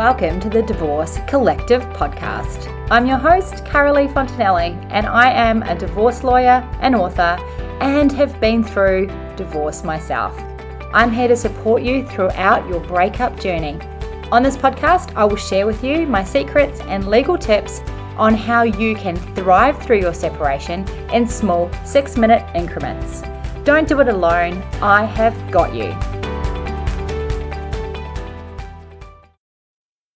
welcome to the Divorce Collective podcast. I'm your host, Carolee Fontanelli, and I am a divorce lawyer and author and have been through divorce myself. I'm here to support you throughout your breakup journey. On this podcast, I will share with you my secrets and legal tips on how you can thrive through your separation in small six minute increments. Don't do it alone, I have got you.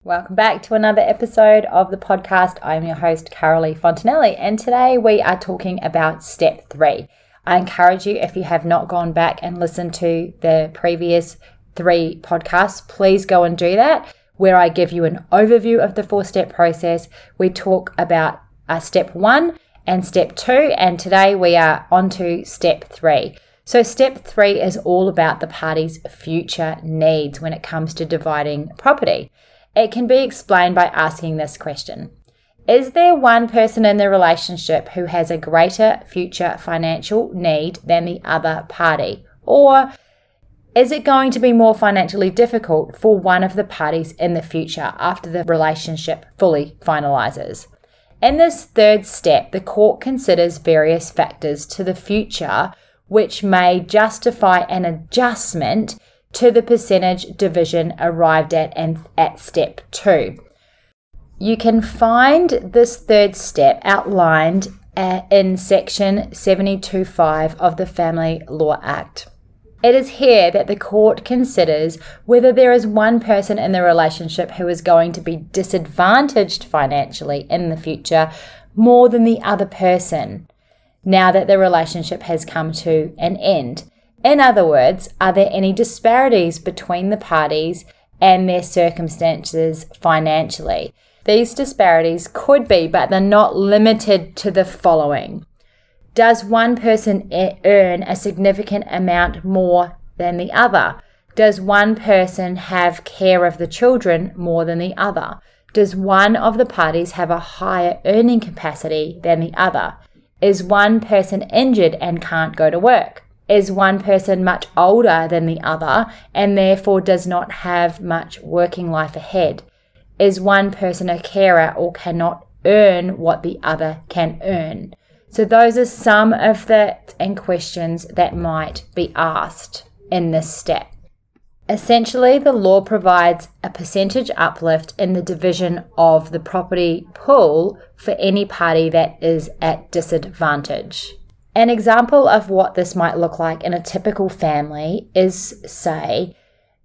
Welcome back to another episode of the podcast. I'm your host, Carolee Fontanelli, and today we are talking about step three. I encourage you, if you have not gone back and listened to the previous three podcasts, please go and do that, where I give you an overview of the four step process. We talk about uh, step one and step two, and today we are on to step three. So, step three is all about the party's future needs when it comes to dividing property. It can be explained by asking this question Is there one person in the relationship who has a greater future financial need than the other party? Or is it going to be more financially difficult for one of the parties in the future after the relationship fully finalizes? In this third step, the court considers various factors to the future which may justify an adjustment to the percentage division arrived at and at step two. You can find this third step outlined in section 725 of the Family Law Act. It is here that the court considers whether there is one person in the relationship who is going to be disadvantaged financially in the future more than the other person now that the relationship has come to an end. In other words, are there any disparities between the parties and their circumstances financially? These disparities could be, but they're not limited to the following. Does one person earn a significant amount more than the other? Does one person have care of the children more than the other? Does one of the parties have a higher earning capacity than the other? Is one person injured and can't go to work? Is one person much older than the other and therefore does not have much working life ahead? Is one person a carer or cannot earn what the other can earn? So, those are some of the and questions that might be asked in this step. Essentially, the law provides a percentage uplift in the division of the property pool for any party that is at disadvantage. An example of what this might look like in a typical family is say,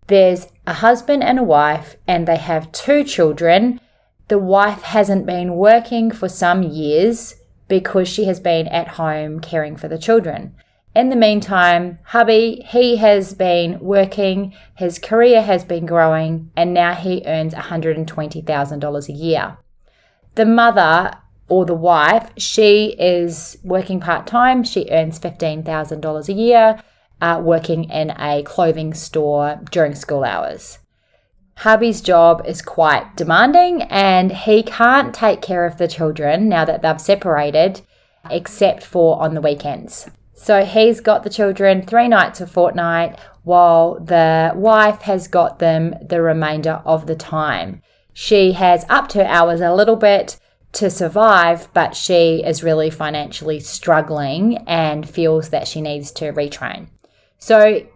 there's a husband and a wife, and they have two children. The wife hasn't been working for some years because she has been at home caring for the children. In the meantime, hubby, he has been working, his career has been growing, and now he earns $120,000 a year. The mother or the wife, she is working part time. She earns $15,000 a year, uh, working in a clothing store during school hours. Hubby's job is quite demanding and he can't take care of the children now that they've separated, except for on the weekends. So he's got the children three nights a fortnight while the wife has got them the remainder of the time. She has upped her hours a little bit to survive, but she is really financially struggling and feels that she needs to retrain. So,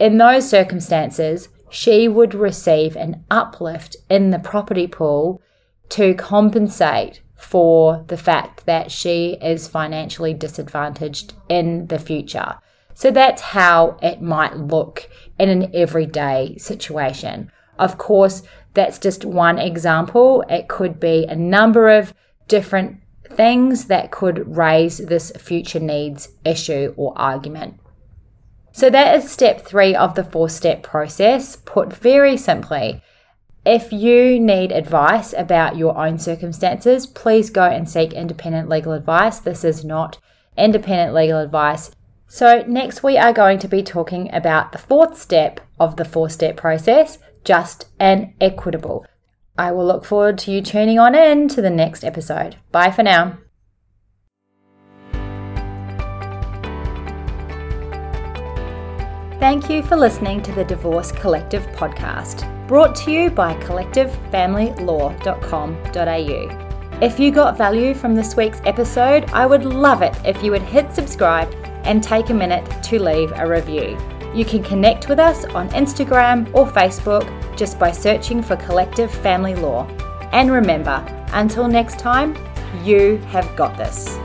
in those circumstances, she would receive an uplift in the property pool to compensate for the fact that she is financially disadvantaged in the future. So that's how it might look in an everyday situation. Of course, that's just one example. It could be a number of different things that could raise this future needs issue or argument. So, that is step three of the four step process. Put very simply, if you need advice about your own circumstances, please go and seek independent legal advice. This is not independent legal advice. So, next we are going to be talking about the fourth step of the four step process just and equitable. I will look forward to you tuning on in to the next episode. Bye for now. Thank you for listening to the Divorce Collective podcast, brought to you by collectivefamilylaw.com.au. If you got value from this week's episode, I would love it if you would hit subscribe and take a minute to leave a review. You can connect with us on Instagram or Facebook just by searching for Collective Family Law. And remember, until next time, you have got this.